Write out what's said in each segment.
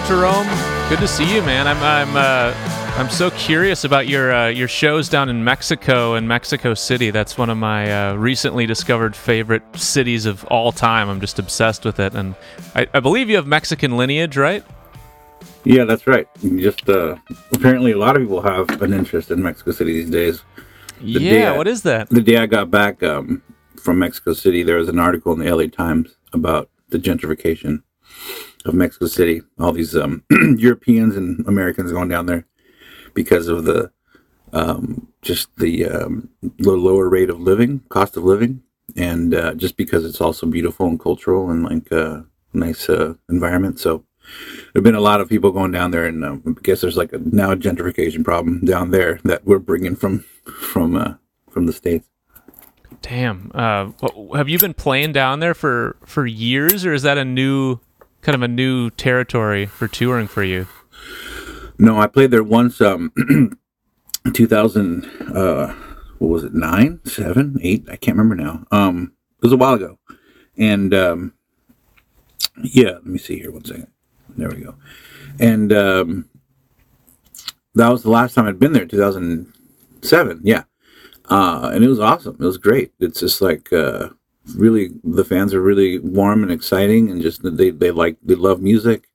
Jerome, good to see you, man. I'm I'm uh, I'm so curious about your uh, your shows down in Mexico and Mexico City. That's one of my uh, recently discovered favorite cities of all time. I'm just obsessed with it, and I, I believe you have Mexican lineage, right? Yeah, that's right. Just uh, apparently, a lot of people have an interest in Mexico City these days. The yeah, I, what is that? The day I got back um, from Mexico City, there was an article in the LA Times about the gentrification of Mexico City. All these um, Europeans and Americans going down there because of the um, just the um, lower rate of living, cost of living, and uh, just because it's also beautiful and cultural and like a uh, nice uh, environment. So there've been a lot of people going down there, and um, I guess there's like a now a gentrification problem down there that we're bringing from from uh, from the states. Damn, uh, have you been playing down there for for years, or is that a new kind of a new territory for touring for you? No, I played there once. Um, 2000. Uh, what was it? Nine, seven, eight? I can't remember now. Um, it was a while ago, and um, yeah. Let me see here. One second. There we go. And um, that was the last time I'd been there. 2007. Yeah. Uh, and it was awesome. It was great. It's just like uh, really the fans are really warm and exciting, and just they they like they love music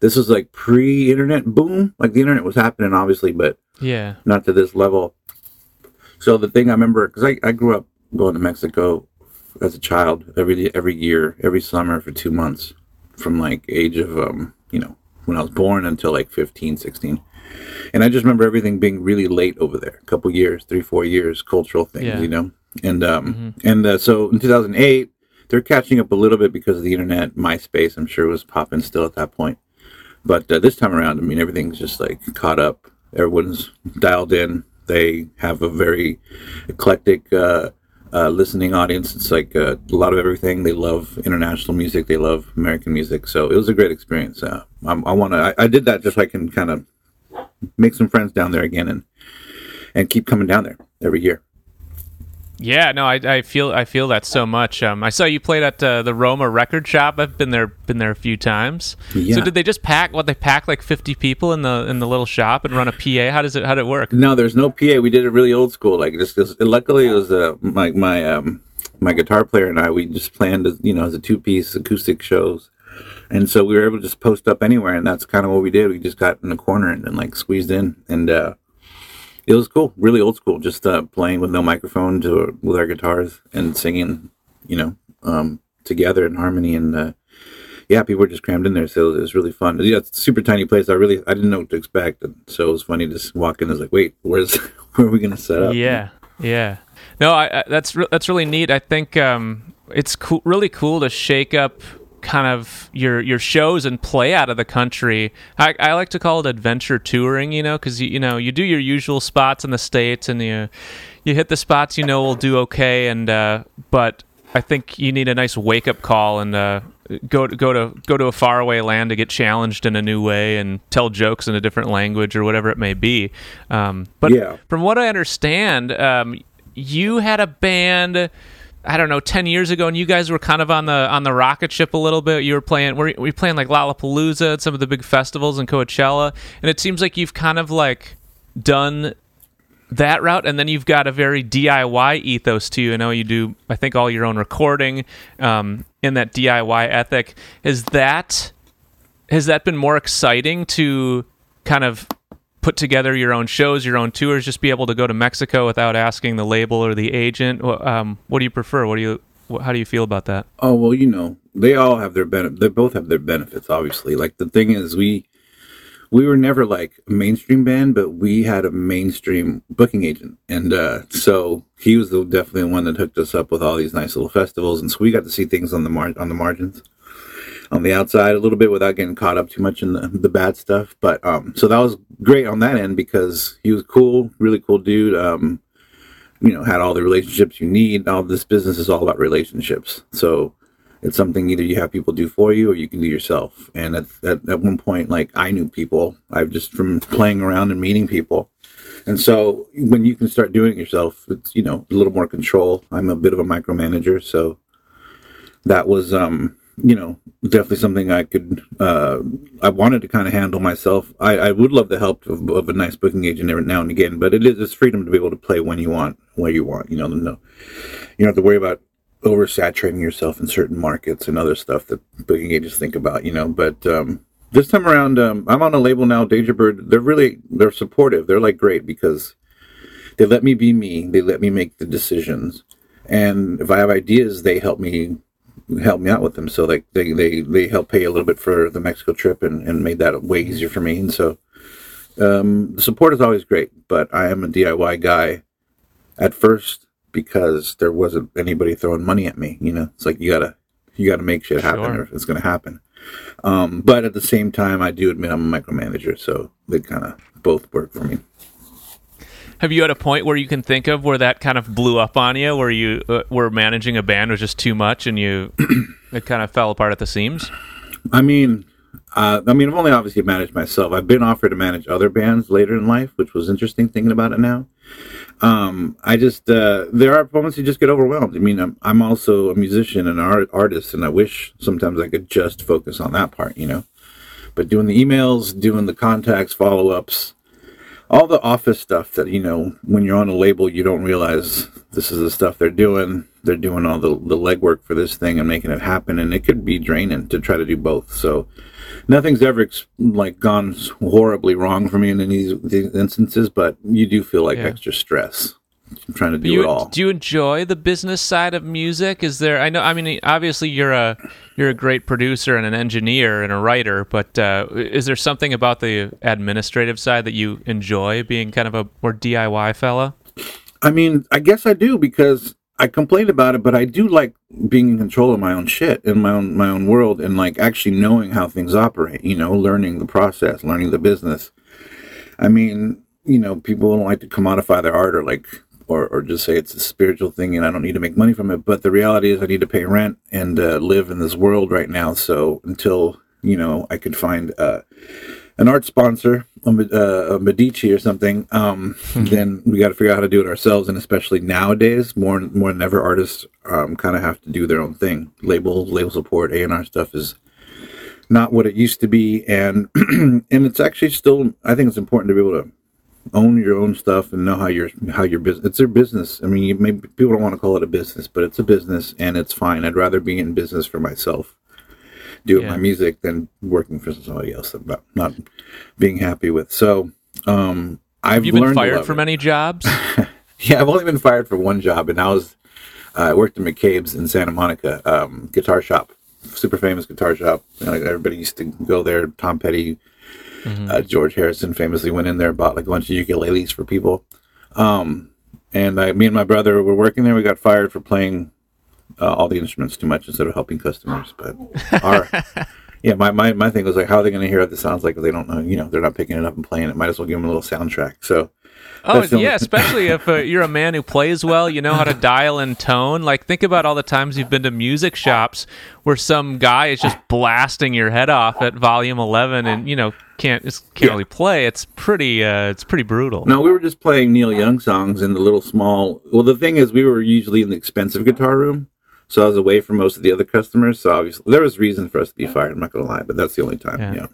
this was like pre-internet boom. Like the internet was happening, obviously, but yeah, not to this level. So the thing I remember, because I, I grew up going to Mexico as a child every every year, every summer for two months, from like age of um you know when I was born until like 15, 16. And I just remember everything being really late over there, a couple years, three, four years, cultural things, yeah. you know. And um mm-hmm. and uh, so in 2008, they're catching up a little bit because of the internet. MySpace, I'm sure, was popping still at that point. But uh, this time around, I mean, everything's just like caught up. Everyone's dialed in. They have a very eclectic uh, uh, listening audience. It's like uh, a lot of everything. They love international music. They love American music. So it was a great experience. Uh, I, I want to. I, I, did that just so I can kind of make some friends down there again and and keep coming down there every year. Yeah, no, I, I feel I feel that so much. Um, I saw you played at uh, the Roma Record Shop. I've been there been there a few times. Yeah. So did they just pack what they pack like fifty people in the in the little shop and run a PA? How does it how did it work? No, there's no PA. We did it really old school. Like just cause, luckily it was uh, my my um my guitar player and I we just planned as you know as a two piece acoustic shows. And so we were able to just post up anywhere, and that's kind of what we did. We just got in the corner and, and like squeezed in, and uh, it was cool, really old school, just uh, playing with no microphone to, with our guitars and singing, you know, um, together in harmony. And uh, yeah, people were just crammed in there, so it was really fun. Yeah, it's a super tiny place. I really I didn't know what to expect, and so it was funny just walk in. I was like, wait, where's where are we gonna set up? Yeah, yeah. No, I, I, that's re- that's really neat. I think um, it's cool, really cool to shake up kind of your your shows and play out of the country. I, I like to call it adventure touring, you know, because you, you know you do your usual spots in the states and you you hit the spots you know will do okay, and uh, but I think you need a nice wake up call and uh, go to, go to go to a faraway land to get challenged in a new way and tell jokes in a different language or whatever it may be. Um, but yeah. from what I understand, um, you had a band I don't know, ten years ago, and you guys were kind of on the on the rocket ship a little bit. You were playing, were we playing like Lollapalooza at some of the big festivals and Coachella, and it seems like you've kind of like done that route, and then you've got a very DIY ethos to you. I know you do, I think, all your own recording um, in that DIY ethic. Is that has that been more exciting to kind of put together your own shows, your own tours, just be able to go to Mexico without asking the label or the agent? Um, what do you prefer? What do you how do you feel about that? Oh well, you know, they all have their benefit. They both have their benefits, obviously. Like the thing is, we we were never like a mainstream band, but we had a mainstream booking agent, and uh, so he was the, definitely the one that hooked us up with all these nice little festivals, and so we got to see things on the mar- on the margins on the outside a little bit without getting caught up too much in the, the bad stuff. But um, so that was great on that end because he was cool, really cool dude. Um, you know, had all the relationships you need. All this business is all about relationships. So it's something either you have people do for you or you can do yourself. And at, at, at one point, like I knew people, I've just from playing around and meeting people. And so when you can start doing it yourself, it's, you know, a little more control. I'm a bit of a micromanager. So that was, um, you know, definitely something I could, uh, I wanted to kind of handle myself. I, I would love the help of, of, a nice booking agent every now and again, but it is it's freedom to be able to play when you want, where you want. You know, no, you don't have to worry about oversaturating yourself in certain markets and other stuff that booking agents think about. You know, but um, this time around, um, I'm on a label now, Deja Bird. They're really they're supportive. They're like great because they let me be me. They let me make the decisions, and if I have ideas, they help me help me out with them. So like they they they help pay a little bit for the Mexico trip and and made that way easier for me. And so um, the support is always great, but I am a DIY guy at first because there wasn't anybody throwing money at me. You know, it's like you gotta you gotta make shit happen sure. or it's gonna happen. Um, but at the same time, I do admit I'm a micromanager, so they kind of both work for me. Have you had a point where you can think of where that kind of blew up on you, where you uh, were managing a band was just too much and you it kind of fell apart at the seams? I mean, uh, I mean, I've only obviously managed myself. I've been offered to manage other bands later in life, which was interesting thinking about it now. Um, I just uh, there are moments you just get overwhelmed. I mean, I'm, I'm also a musician and art, artist, and I wish sometimes I could just focus on that part, you know. But doing the emails, doing the contacts, follow ups, all the office stuff that you know when you're on a label you don't realize this is the stuff they're doing. They're doing all the, the legwork for this thing and making it happen and it could be draining to try to do both. So nothing's ever like gone horribly wrong for me in any of these instances but you do feel like yeah. extra stress I'm trying to do you, it all. Do you enjoy the business side of music? Is there? I know. I mean, obviously, you're a you're a great producer and an engineer and a writer, but uh, is there something about the administrative side that you enjoy, being kind of a more DIY fella? I mean, I guess I do because I complain about it, but I do like being in control of my own shit in my own my own world and like actually knowing how things operate. You know, learning the process, learning the business. I mean, you know, people don't like to commodify their art or like or, or just say it's a spiritual thing and I don't need to make money from it. But the reality is I need to pay rent and uh, live in this world right now. So until, you know, I could find uh, an art sponsor, a, uh, a Medici or something, um, mm-hmm. then we got to figure out how to do it ourselves. And especially nowadays, more, more than ever, artists um, kind of have to do their own thing. Label, label support, A&R stuff is not what it used to be. And, and it's actually still, I think it's important to be able to own your own stuff and know how your how your business it's their business. I mean you maybe people don't want to call it a business but it's a business and it's fine. I'd rather be in business for myself doing yeah. my music than working for somebody else that I'm not being happy with. So um i've Have you been fired from any jobs? Yeah i've only been fired for one job and i was uh, i worked in mccabe's in santa monica um, guitar shop super famous guitar shop. Everybody used to go there tom petty Mm-hmm. Uh, George Harrison famously went in there and bought like a bunch of ukuleles for people. Um, and I, me and my brother were working there. We got fired for playing uh, all the instruments too much instead of helping customers. But our, yeah, my, my, my thing was like, how are they going to hear what this sounds like if they don't know? You know, they're not picking it up and playing it. Might as well give them a little soundtrack. So Oh yeah, especially if uh, you're a man who plays well, you know how to dial in tone. Like think about all the times you've been to music shops where some guy is just blasting your head off at volume 11 and you know can't just can't yeah. really play. It's pretty uh, it's pretty brutal. No, we were just playing Neil Young songs in the little small. Well, the thing is, we were usually in the expensive guitar room, so I was away from most of the other customers. So obviously, there was reason for us to be fired. I'm not gonna lie, but that's the only time. yeah. yeah.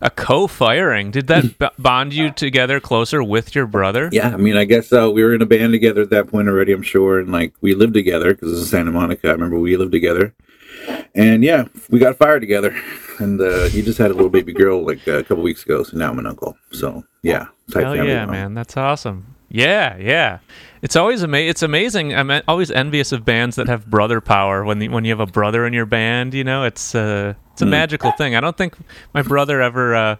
A co-firing. Did that b- bond you together closer with your brother? Yeah, I mean, I guess uh, we were in a band together at that point already. I'm sure, and like we lived together because this is Santa Monica. I remember we lived together, and yeah, we got fired together. And uh, he just had a little baby girl like uh, a couple weeks ago, so now I'm an uncle. So yeah, Hell yeah, man, that's awesome. Yeah, yeah. It's always ama- It's amazing. I'm always envious of bands that have brother power. When the, when you have a brother in your band, you know, it's uh, it's a mm. magical thing. I don't think my brother ever. Uh,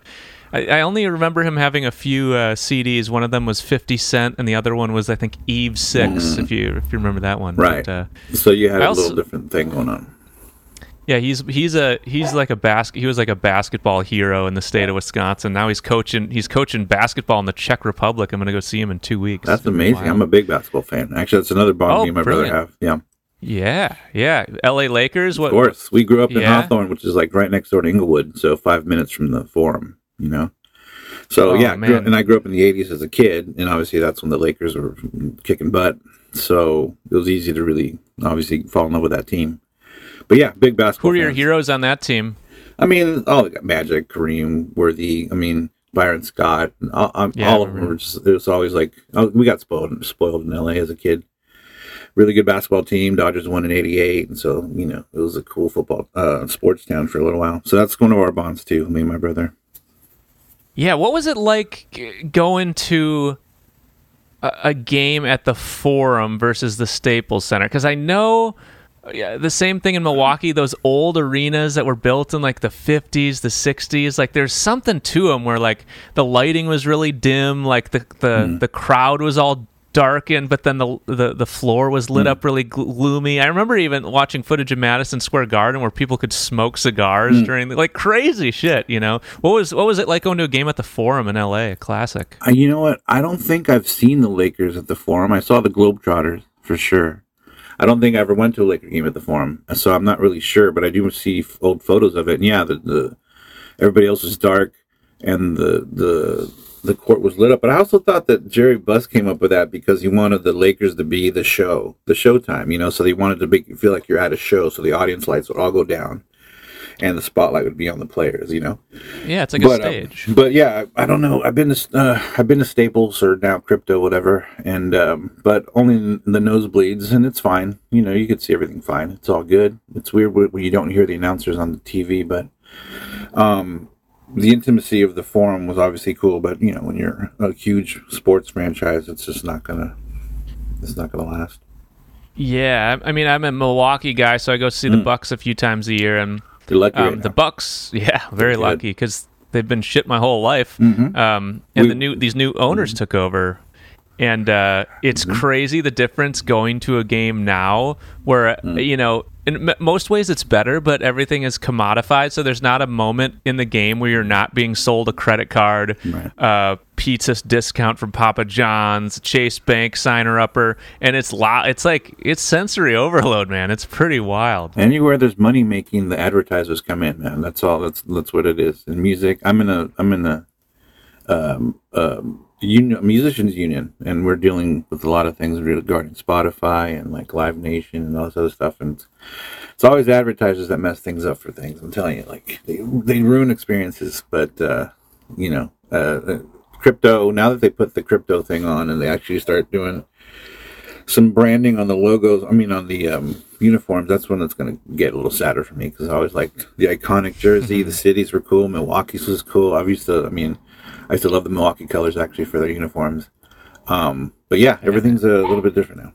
I, I, only remember him having a few uh, CDs. One of them was Fifty Cent, and the other one was I think Eve Six. Mm. If you if you remember that one, right? But, uh, so you had I a also, little different thing going on. Yeah, he's he's a he's like a basket. He was like a basketball hero in the state of Wisconsin. Now he's coaching he's coaching basketball in the Czech Republic. I'm going to go see him in two weeks. That's amazing. I'm a big basketball fan. Actually, that's another bond oh, me and my brilliant. brother have. Yeah. Yeah, yeah. L.A. Lakers. What? Of course, we grew up in yeah. Hawthorne, which is like right next door to Inglewood, so five minutes from the Forum. You know. So oh, yeah, grew, and I grew up in the '80s as a kid, and obviously that's when the Lakers were kicking butt. So it was easy to really, obviously, fall in love with that team. But yeah, big basketball. Who are your fans. heroes on that team? I mean, oh, Magic, Kareem, Worthy. I mean, Byron Scott. All, um, Yeah, all of them were just. It was always like oh, we got spoiled spoiled in L.A. as a kid. Really good basketball team. Dodgers won in '88, and so you know it was a cool football uh, sports town for a little while. So that's one of our bonds too. Me and my brother. Yeah, what was it like going to a, a game at the Forum versus the Staples Center? Because I know yeah, the same thing in Milwaukee. Those old arenas that were built in like the '50s, the '60s. Like there's something to them where like the lighting was really dim, like the the hmm. the crowd was all darkened, but then the the, the floor was lit hmm. up really gloomy. I remember even watching footage of Madison Square Garden where people could smoke cigars hmm. during the, like crazy shit. You know what was what was it like going to a game at the Forum in L.A. A classic. Uh, you know what? I don't think I've seen the Lakers at the Forum. I saw the Globetrotters for sure. I don't think I ever went to a Laker game at the Forum, so I'm not really sure. But I do see old photos of it, and yeah, the, the everybody else was dark, and the the the court was lit up. But I also thought that Jerry Buss came up with that because he wanted the Lakers to be the show, the showtime, you know. So they wanted to make you feel like you're at a show, so the audience lights would all go down, and the spotlight would be on the players, you know Yeah, it's like but, a um, stage. but yeah, I, I don't know. I've been to uh, I've been to Staples or now Crypto, whatever, and um, but only the nosebleeds, and it's fine. You know, you could see everything fine. It's all good. It's weird when you don't hear the announcers on the TV, but um, the intimacy of the forum was obviously cool. But you know, when you're a huge sports franchise, it's just not gonna it's not gonna last. Yeah, I I mean, I'm a Milwaukee guy, so I go see the Bucks a few times a year, and You're lucky. um, right the. Bucks, yeah, very lucky because they've been shit my whole life. Mhm. Um, and We- the new these new owners took over, and uh, it's crazy the difference going to a game now, where you know. In m- most ways, it's better, but everything is commodified. So there's not a moment in the game where you're not being sold a credit card, Right. uh, pizza discount from Papa John's, Chase Bank signer upper, and it's lo- It's like it's sensory overload, man. It's pretty wild. Anywhere there's money making, the advertisers come in, man. That's all. That's that's what it is. In music, I'm in a I'm in a um, um, union musicians union, and we're dealing with a lot of things regarding Spotify and like Live Nation and all this other stuff. And it's, always advertisers that mess things up for things. I'm telling you, like they they ruin experiences. But uh, you know, uh, uh, crypto. Now that they put the crypto thing on, and they actually start doing some branding on the logos. I mean, on the um, uniforms. That's when it's going to get a little sadder for me because I always liked the iconic jersey. the cities were cool. Milwaukee's was cool. I used to. I mean, I still love the Milwaukee colors actually for their uniforms. Um, but yeah, everything's a little bit different now.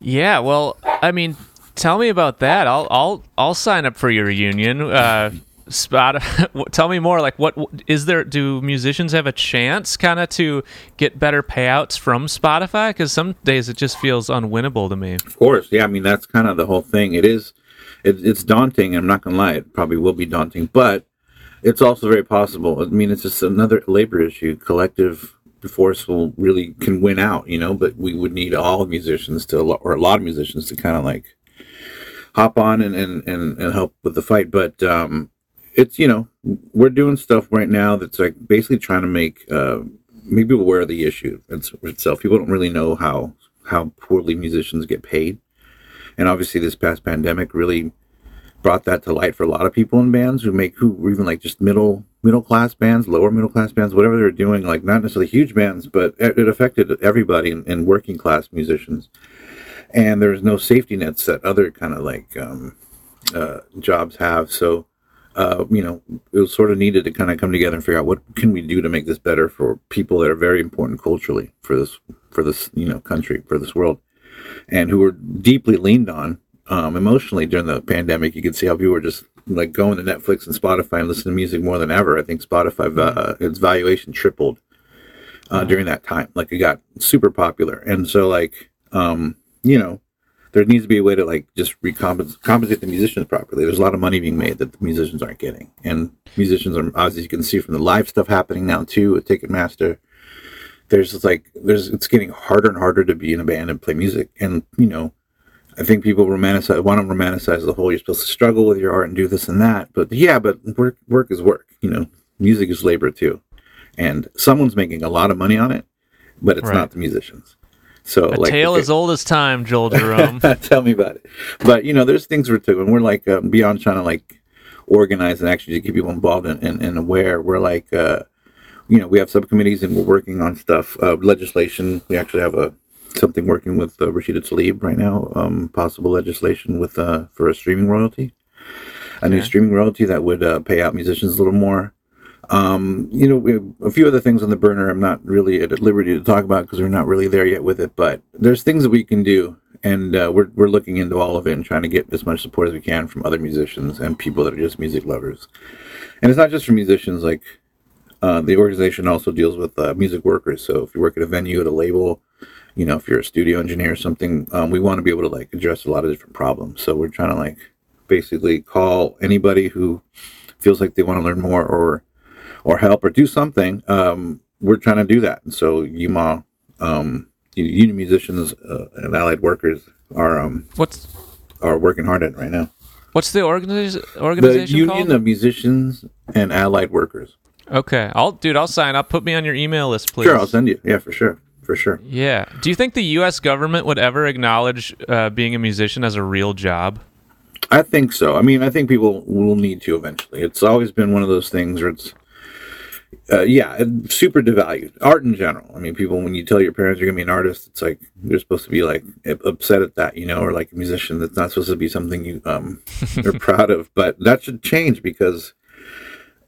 Yeah, well, I mean, tell me about that. I'll I'll I'll sign up for your reunion. Uh, spot. tell me more. Like, what is there? Do musicians have a chance, kind of, to get better payouts from Spotify? Because some days it just feels unwinnable to me. Of course, yeah. I mean, that's kind of the whole thing. It is, it, it's daunting. I'm not gonna lie. It probably will be daunting, but it's also very possible. I mean, it's just another labor issue. Collective force will really can win out, you know. But we would need all musicians to, or a lot of musicians to kind of like hop on and and and, and help with the fight. But um, it's you know we're doing stuff right now that's like basically trying to make uh, people aware of the issue it's- itself. People don't really know how how poorly musicians get paid, and obviously this past pandemic really brought that to light for a lot of people in bands who make who were even like just middle middle class bands, lower middle class bands, whatever they're doing, like not necessarily huge bands, but it, affected everybody in working class musicians. And there's no safety nets that other kind of like um, uh, jobs have. So, uh, you know, it was sort of needed to kind of come together and figure out what can we do to make this better for people that are very important culturally for this for this you know country for this world, and who were deeply leaned on um, emotionally during the pandemic. You could see how people were just like going to Netflix and Spotify and listening to music more than ever. I think Spotify uh, its valuation tripled uh, during that time. Like it got super popular, and so like um, you know there needs to be a way to like just recompensate compensate the musicians properly. There's a lot of money being made that the musicians aren't getting, and musicians are as you can see from the live stuff happening now too at Ticketmaster. There's like there's it's getting harder and harder to be in a band and play music, and you know. I think people romanticize want to romanticize the whole you're supposed to struggle with your art and do this and that. But yeah, but work work is work. You know, music is labor too. And someone's making a lot of money on it, but it's Right. not the musicians. So A like tale okay, as old as time, Joel Jerome. Tell me about it. But you know, there's things we're doing. We're like um, beyond trying to like organize and actually keep people involved and, and, and aware. We're like, uh, you know, we have subcommittees and we're working on stuff. Uh, legislation. We actually have a something working with uh, Rashida Tlaib right now. Um, possible legislation with uh, for a streaming royalty, a new streaming royalty that would uh, pay out musicians a little more. Um, you know, we a few other things on the burner. I'm not really at liberty to talk about because we're not really there yet with it. But there's things that we can do, and uh, we're we're looking into all of it and trying to get as much support as we can from other musicians and people that are just music lovers. And it's not just for musicians. Like uh, the organization also deals with uh, music workers. So if you work at a venue, at a label, you know, if you're a studio engineer or something, um, we want to be able to like address a lot of different problems. So we're trying to like basically call anybody who feels like they want to learn more or or help or do something. Um, we're trying to do that. And so UMA, um, union musicians uh, and allied workers are um, What's are working hard at right now. what's the organiz- The organization Union called? of Musicians and Allied Workers. okay, I'll dude, I'll sign up. Put me on your email list, please. Sure, I'll send you. Yeah, for sure, for sure. Yeah. Do you think the U.S. government would ever acknowledge uh, being a musician as a real job? I think so. I mean, I think people will need to eventually. It's always been one of those things where it's, uh, yeah, super devalued. Art in general. I mean, people when you tell your parents you're gonna be an artist, it's like you're supposed to be like upset at that, you know, or like a musician. That's not supposed to be something you um are proud of. But that should change because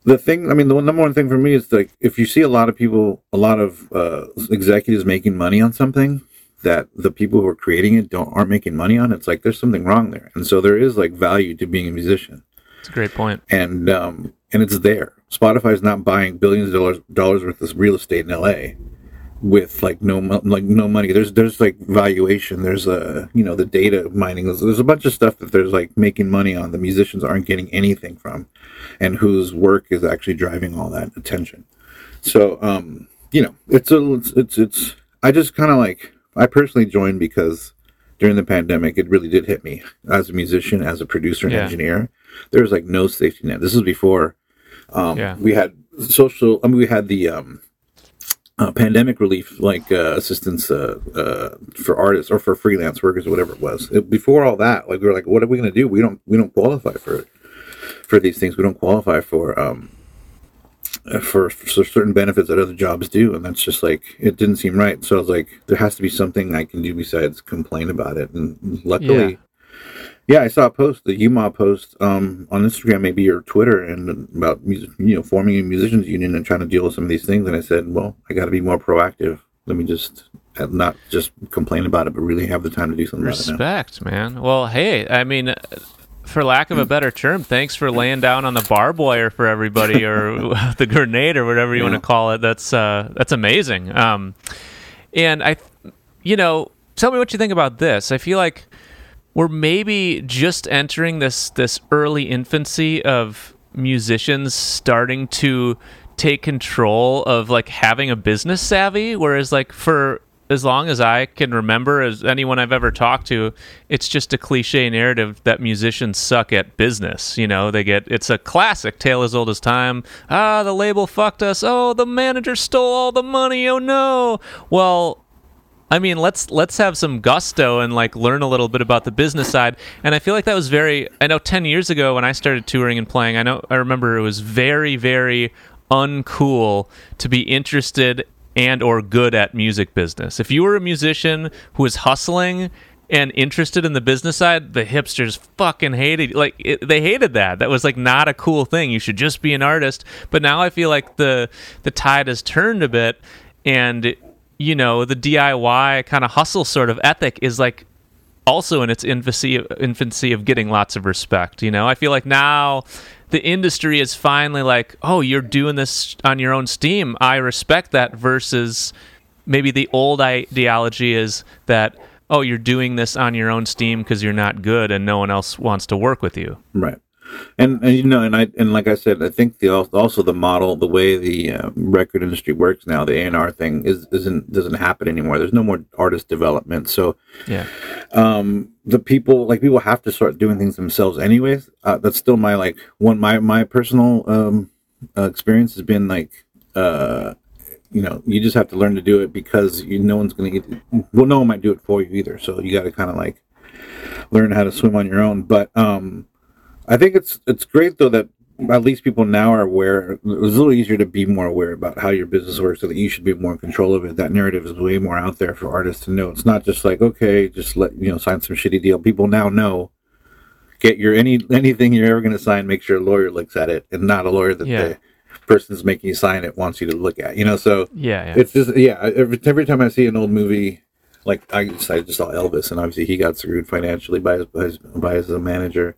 the thing. I mean, the one- number one thing for me is like if you see a lot of people, a lot of uh, executives making money on something that the people who are creating it don't aren't making money on. It's like there's something wrong there, and so there is like value to being a musician It's a great point. and um, and it's there. Spotify's not buying billions of dollars dollars worth of real estate in LA with like no like no money. There's there's like valuation. There's a you know the data mining. There's, there's a bunch of stuff that there's like making money on. The musicians aren't getting anything from, and whose work is actually driving all that attention. So um, you know it's a it's it's, it's I just kind of like I personally joined because during the pandemic it really did hit me as a musician as a producer and Yeah. engineer there was like no safety net this is before um, Yeah. we had social i mean we had the um, uh, pandemic relief like uh, assistance uh, uh, for artists or for freelance workers or whatever it was. It- before all that like we were like what are we going to do? We don't we don't qualify for for these things. We don't qualify for um for, for certain benefits that other jobs do. And that's just like it didn't seem right. So i was like there has to be something i can do besides complain about it. And luckily yeah, I saw a post, the UMA post um, on Instagram, maybe or Twitter, and about music, you know forming a musicians union and trying to deal with some of these things. And I said, well, I got to be more proactive. Let me just have- not just complain about it, but really have the time to do something about it. Respect, man. Well, hey, I mean, uh, for lack of a better term, thanks for laying down on the barbed wire for everybody, or the grenade, or whatever you Yeah. want to call it. That's uh, that's amazing. Um, and I, you know, tell me what you think about this. I feel like we're maybe just entering this this early infancy of musicians starting to take control of like having a business savvy whereas like for as long as I can remember as anyone I've ever talked to it's just a cliche narrative that musicians suck at business you know? They get it's a classic tale as old as time. Ah the label fucked us. Oh the manager stole all the money. Oh no. Well I mean, let's let's have some gusto and like learn a little bit about the business side. And I feel like that was very. I know ten years ago when I started touring and playing, I know I remember it was very very uncool to be interested and or good at music business. If you were a musician who was hustling and interested in the business side, the hipsters fucking hated like it, they hated that. That was like not a cool thing. You should just be an artist. But now I feel like the the tide has turned a bit and you know, the DIY kind of hustle sort of ethic is like also in its infancy infancy of getting lots of respect. You know, I feel like now the industry is finally like, oh, you're doing this on your own steam. I respect that. Versus maybe the old ideology is that oh, you're doing this on your own steam because you're not good and no one else wants to work with you. Right. And, and you know, and I and like I said, I think the also the model, the way the uh, record industry works now, the A and R thing is isn't doesn't happen anymore. There's no more artist development, so Yeah. um the people like people have to start doing things themselves anyways uh, that's still my like one my my personal um uh, experience has been like uh you know, you just have to learn to do it because you, no one's going to, well, no one might do it for you either. So you got to kind of like learn how to swim on your own. But um, I think it's it's great though that at least people now are aware. It's a little easier to be more aware about how your business works, so that you should be more in control of it. That narrative is way more out there for artists to know. It's not just like okay, just let you know sign some shitty deal. People now know. Get your any anything you're ever going to sign. Make sure a lawyer looks at it, and not a lawyer that Yeah. the person's making you sign it wants you to look at. You know, so Yeah, yeah. it's just yeah. Every every time I see an old movie, like I just, I just saw Elvis, and obviously he got screwed financially by his by his, by his manager.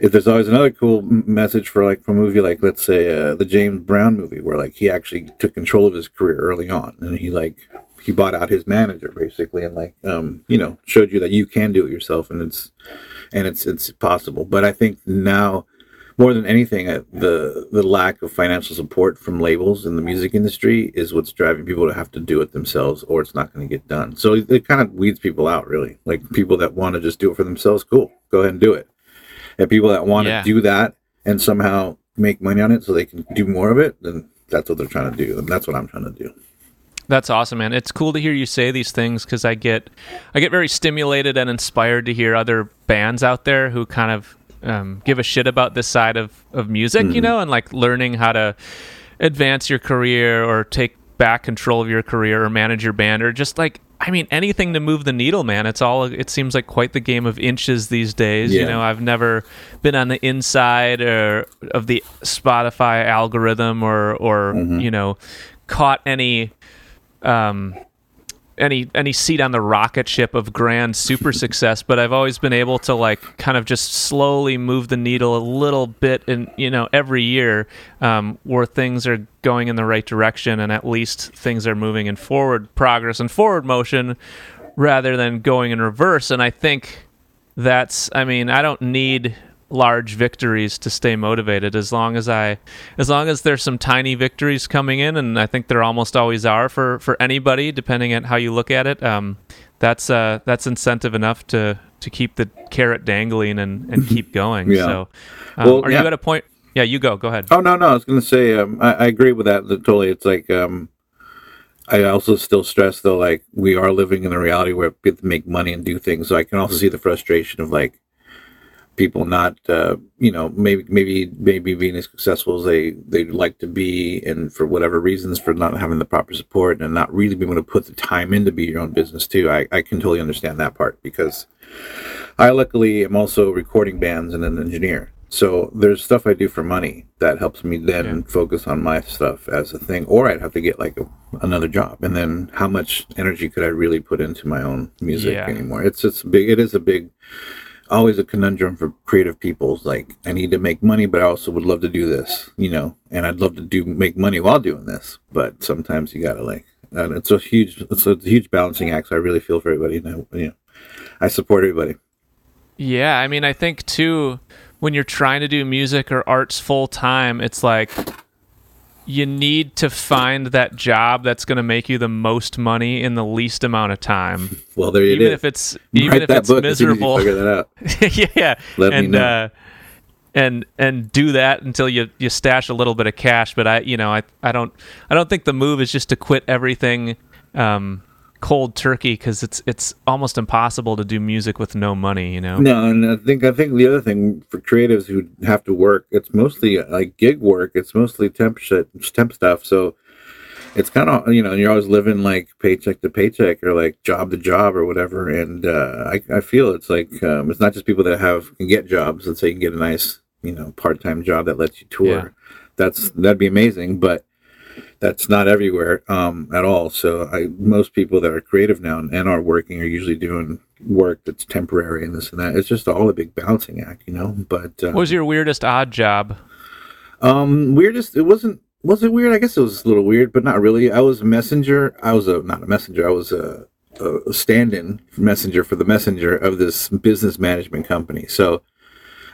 If there's always another cool message for like from a movie like let's say uh, the James Brown movie, where like he actually took control of his career early on, and he like he bought out his manager basically, and like um you know showed you that you can do it yourself, and it's and it's it's possible. But I think now more than anything, the the lack of financial support from labels in the music industry is what's driving people to have to do it themselves, or it's not going to get done. So it, it kind of weeds people out, really. Like people that want to just do it for themselves, cool, go ahead and do it. And people that want to Yeah. do that and somehow make money on it, so they can do more of it, then that's what they're trying to do, and that's what I'm trying to do. That's awesome, man. It's cool to hear you say these things because I get, I get very stimulated and inspired to hear other bands out there who kind of um, give a shit about this side of of music, Mm-hmm. you know, and like learning how to advance your career or take back control of your career or manage your band or just like. I mean, anything to move the needle, man. It's all. It seems like quite the game of inches these days. You know, I've never been on the inside or of the Spotify algorithm or or Mm-hmm. you know, caught any um, any any seat on the rocket ship of grand super success, but I've always been able to like kind of just slowly move the needle a little bit, in you know every year um, where things are going in the right direction, and at least things are moving in forward progress and forward motion rather than going in reverse. And I think that's I mean I don't need large victories to stay motivated as long as I as long as there's some tiny victories coming in and I think there almost always are for for anybody depending on how you look at it um that's uh that's incentive enough to to keep the carrot dangling and and keep going Yeah. so um, Well, are yeah. you at a point yeah you go go ahead Oh no, no, I was gonna say um, I, I agree with that totally. It's like um, I also still stress though, like we are living in a reality where people make money and do things. So I can also see the frustration of like people not, uh, you know, maybe maybe maybe being as successful as they they'd like to be, and for whatever reasons, for not having the proper support and not really being able to put the time in to be your own business too. I I can totally understand that part because I luckily am also recording bands and an engineer. So there's stuff I do for money that helps me then focus on my stuff as a thing, or I'd have to get like a, another job. And then how much energy could I really put into my own music Yeah. anymore? It's it's big. It is a big. Always a conundrum for creative people. Like I need to make money, but I also would love to do this, you know. And I'd love to do make money while doing this, but sometimes you gotta like. It's a huge, it's a huge balancing act. So I really feel for everybody. And I, you know, I support everybody. Yeah, I mean, I think too, when you're trying to do music or arts full time, it's like you need to find that job that's going to make you the most money in the least amount of time, Well, there you even is. if it's even Write if it's book as soon as you miserable. Figure that out. yeah, Let and uh, and and do that until you you stash a little bit of cash. But I, you know, I I don't I don't think the move is just to quit everything. Um, cold turkey because it's it's almost impossible to do music with no money you know No, and I think I think the other thing for creatives who have to work, it's mostly uh, like gig work. It's mostly temp shit, temp stuff. So it's kind of you know you're always living like paycheck to paycheck or like job to job or whatever. And uh, I I feel it's like um, it's not just people that have can get jobs. Let's say you can get a nice you know part time job that lets you tour. Yeah. That's that'd be amazing, but that's not everywhere um, at all. So I, most people that are creative now and, and are working are usually doing work that's temporary and this and that. It's just all a big balancing act, you know. But uh, what was your weirdest odd job um, weirdest. It wasn't. Was it weird? I guess it was a little weird, but not really. I was a messenger. I was a not a messenger. I was a, a stand-in messenger for the messenger of this business management company. So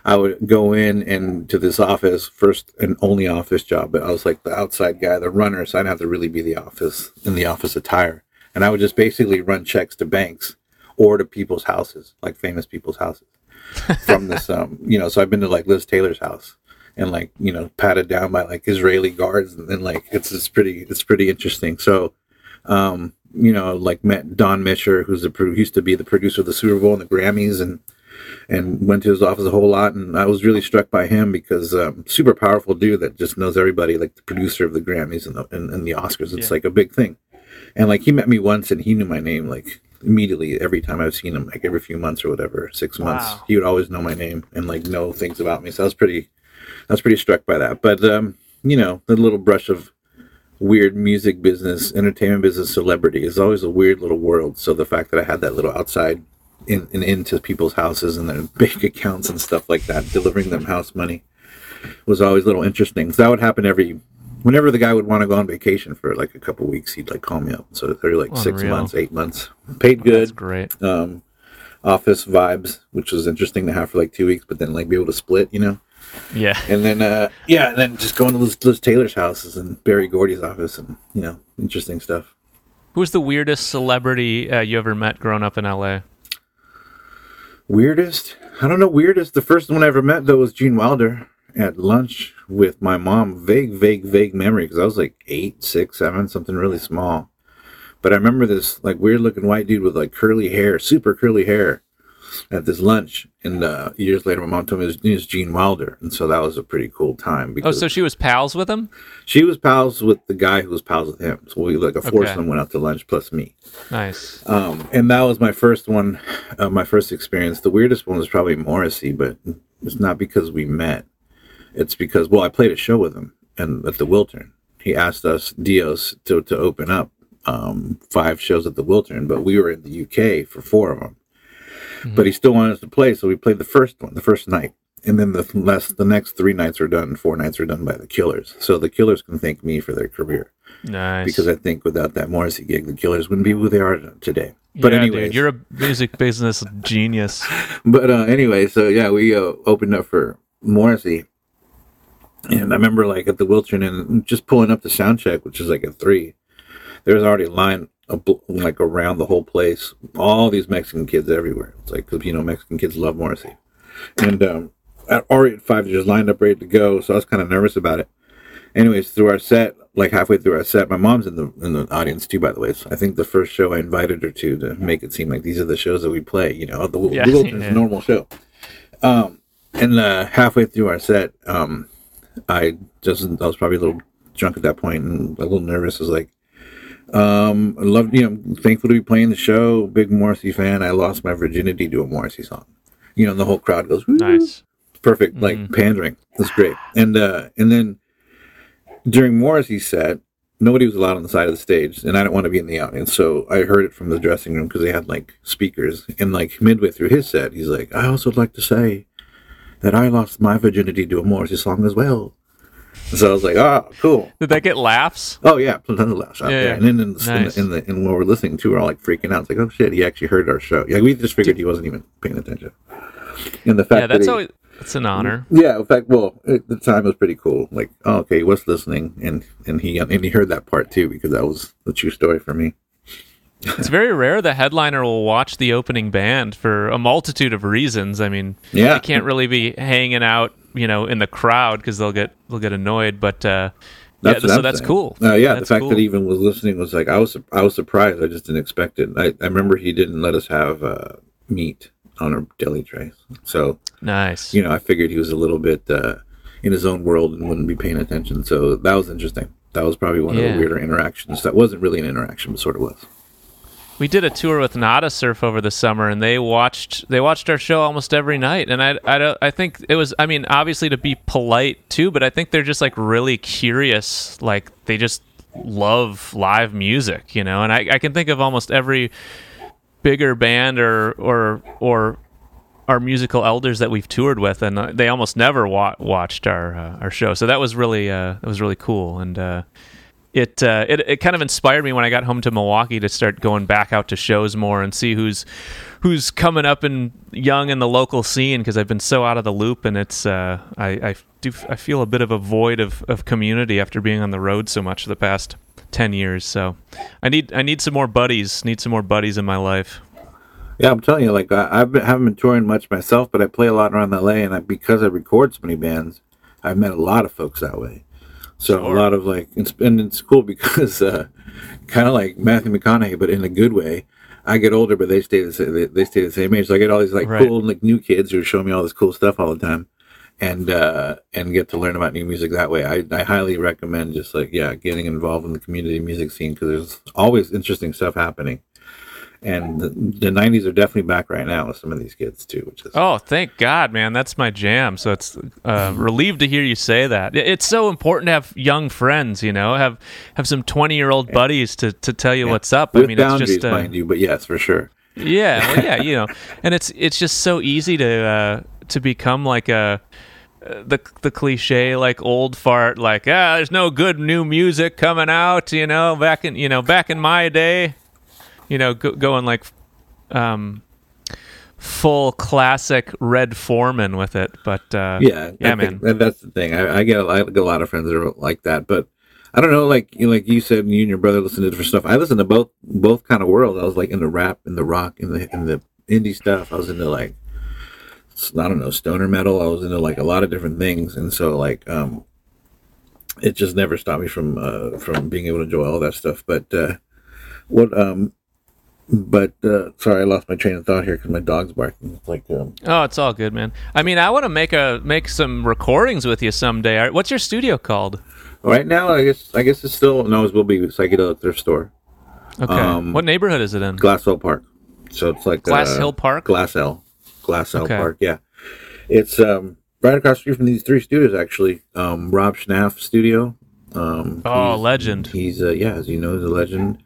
I would go in and to this office, first and only office job, but I was like the outside guy, the runner, so I'd have to really be the office in the office attire. And I would just basically run checks to banks or to people's houses, like famous people's houses from this um you know, so I've been to like Liz Taylor's house and like you know patted down by like Israeli guards, and then like it's it's pretty it's pretty interesting. So, um, you know, like met Don Mischer, who's the pro- used to be the producer of the Super Bowl and the Grammys, and and went to his office a whole lot. And I was really struck by him because um, super powerful dude that just knows everybody, like the producer of the Grammys and the and, and the Oscars. It's Yeah. like a big thing. And like he met me once, and he knew my name like immediately every time I've seen him, like every few months or whatever, six months. He would always know my name and like know things about me. So I was pretty, I was pretty struck by that. But um, you know, the little brush of weird music business, entertainment business, celebrity is always a weird little world. So the fact that I had that little outside in, in into people's houses and their bank accounts and stuff like that, delivering them house money, was always a little interesting. So that would happen every. Whenever the guy would want to go on vacation for like a couple weeks, he'd like call me up. So every like six months, eight months, paid That's good great. um, office vibes, which was interesting to have for like two weeks, but then like be able to split, you know. Yeah. And then uh, yeah, and then just going to Liz, Liz Taylor's houses and Berry Gordy's office, and you know, interesting stuff. Who's the weirdest celebrity uh, you ever met growing up in LA? Weirdest? I don't know. Weirdest. The first one I ever met though was Gene Wilder at lunch with my mom. Vague, vague, vague memory because I was like eight, six, seven, something really small. But I remember this like weird looking white dude with like curly hair, super curly hair, at this lunch. And uh, years later, my mom told me his name was Gene Wilder, and so that was a pretty cool time Oh, because so she was pals with him? she was pals with the guy who was pals with him. So we like a foursome Okay. went out to lunch plus me. Nice. Um, and that was my first one, uh, my first experience. The weirdest one was probably Morrissey, but it's not because we met. It's because well, I played a show with him and at the Wiltern. He asked us Dios to to open up um, five shows at the Wiltern, but we were in the UK for four of them. But he still wanted us to play, so we played the first one, the first night. And then the last, the next three nights are done. Four nights are done by the Killers, so the Killers can thank me for their career Nice. because I think without that Morrissey gig, the Killers wouldn't be who they are today. But Yeah, anyway, you're a music business genius. but uh, anyway, so yeah, we uh, opened up for Morrissey, and I remember like at the Wiltern and just pulling up the sound check, which is like at three. There was already a line like around the whole place. All these Mexican kids everywhere. It's like you know Mexican kids love Morrissey, and um, at, already at five, just lined up ready to go. So I was kind of nervous about it. Anyways, through our set, like halfway through our set, my mom's in the in the audience too. By the way, so I think the first show I invited her to to make it seem like these are the shows that we play. You know, the, Yeah, yeah. normal show. Um, and uh, halfway through our set, um, I just I was probably a little drunk at that point and a little nervous. I was like, um, I love you know, thankful to be playing the show. Big Morrissey fan. I lost my virginity to a Morrissey song. You know, and the whole crowd goes, "Woo!" Nice. perfect like pandering it's great and uh and then during morrissey's set nobody was allowed on the side of the stage and i don't want to be in the audience so i heard it from the dressing room because they had like speakers and like midway through his set he's like i also would like to say that i lost my virginity to a morrissey song as well so i was like oh cool Did that get laughs? Oh yeah, tons of laughs Yeah, yeah. And then in the, Nice. in the in the in when we're listening to, we're all like freaking out. It's like, oh shit, he actually heard our show. Yeah, we just figured he wasn't even paying attention. And the fact Yeah, that's that he, always that's an honor. yeah, in fact, well, at the time was pretty cool. Like, oh, okay, he was listening, and and he and he heard that part too because that was the true story for me. It's very rare the headliner will watch the opening band for a multitude of reasons. I mean, Yeah, they can't really be hanging out, you know, in the crowd because they'll get they'll get annoyed. But uh, yeah, so I'm that's saying. cool. Uh, yeah, the fact cool. that he even was listening was like I was I was surprised. I just didn't expect it. I, I remember he didn't let us have uh, meat on our deli trays, so nice. you know I figured he was a little bit uh, in his own world and wouldn't be paying attention. So that was interesting. That was probably one of the weirder interactions. That wasn't really an interaction, but sort of was. We did a tour with Nada Surf over the summer, and they watched they watched our show almost every night. And I I, don't, I think it was I mean obviously to be polite too, but I think they're just like really curious. Like they just love live music, you know. And I, I can think of almost every bigger band or or or our musical elders that we've toured with, and they almost never wa- watched our uh, our show. So that was really uh, that was really cool, and uh, it, uh, it it kind of inspired me when I got home to Milwaukee to start going back out to shows more and see who's who's coming up and young in the local scene because I've been so out of the loop, and it's uh, I I do I feel a bit of a void of of community after being on the road so much the past. 10 years so i need i need some more buddies need some more buddies in my life Yeah, I'm telling you, like I, I've been, haven't been touring much myself, but I play a lot around LA, and I, because I record so many bands, I've met a lot of folks that way. So Sure. a lot of like, it's, and it's cool because uh, kind of like Matthew McConaughey, but in a good way. I get older, but they stay the same. They, they stay the same age. So I get all these like Right. cool like new kids who are showing me all this cool stuff all the time, and uh, and get to learn about new music that way. I, I highly recommend just like yeah, getting involved in the community music scene because there's always interesting stuff happening. And the, the 90s are definitely back right now with some of these kids too, which is Oh, thank God, man. That's my jam. So it's uh, relieved to hear you say that. It's so important to have young friends, you know, have have some 20 year old buddies to, to tell you what's up. with I mean, it's boundaries, just, uh, mind you, but yes, for sure. yeah, well, yeah, you know, and it's it's just so easy to uh, to become like a uh, the the cliche like old fart like ah there's no good new music coming out you know back in you know back in my day you know go, going like um full classic red Forman with it but uh Yeah, yeah I man think that's the thing. I, I get a, I get a lot of friends that are like that, but I don't know. Like you, like you said, you and your brother listen to different stuff. I listen to both both kind of worlds. I was like in the rap, in the rock, in the in the indie stuff. I was into like I don't know stoner metal. I was into like a lot of different things, and so like um, it just never stopped me from uh from being able to enjoy all that stuff. But uh, what um. But uh, sorry, I lost my train of thought here because my dog's barking. It's like um, oh it's all good man i mean i want to make a make some recordings with you someday right, what's your studio called Right now, I guess I guess it's still knows will be psychedelic thrift store, okay Um, what neighborhood is it in Glassell Park. So it's like glass uh, hill park Glass Hill, Glass Hill Okay. Park. Yeah, it's um right across the street from these three studios actually. Um, Rob Schnapf Studio. Um, oh he's- legend He's uh, yeah, as you know, he's a legend.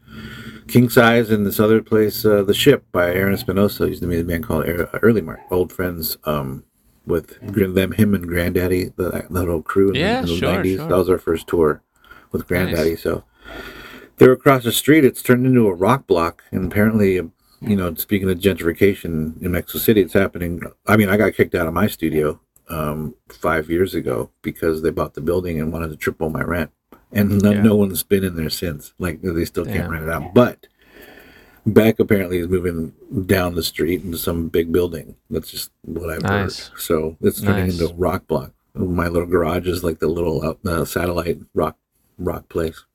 King Size and this other place, uh, The Ship by Aaron Espinoza. He's the main band called Earlimart, old friends. Um, with them, him and Grandaddy, the that little crew in, the- Yeah, in the sure, 90s. sure. That was our first tour with Grandaddy. So they're across the street. It's turned into a rock block, and apparently, uh, you know, speaking of gentrification in Mexico City, it's happening. I mean, I got kicked out of my studio um, five years ago because they bought the building and wanted to triple my rent, and no, Yeah. no one's been in there since. Like they still can't rent it out, but. Beck apparently is moving down the street into some big building. That's just what I've Nice. heard. So it's turning Nice. into a rock block. My little garage is like the little uh, satellite rock rock place.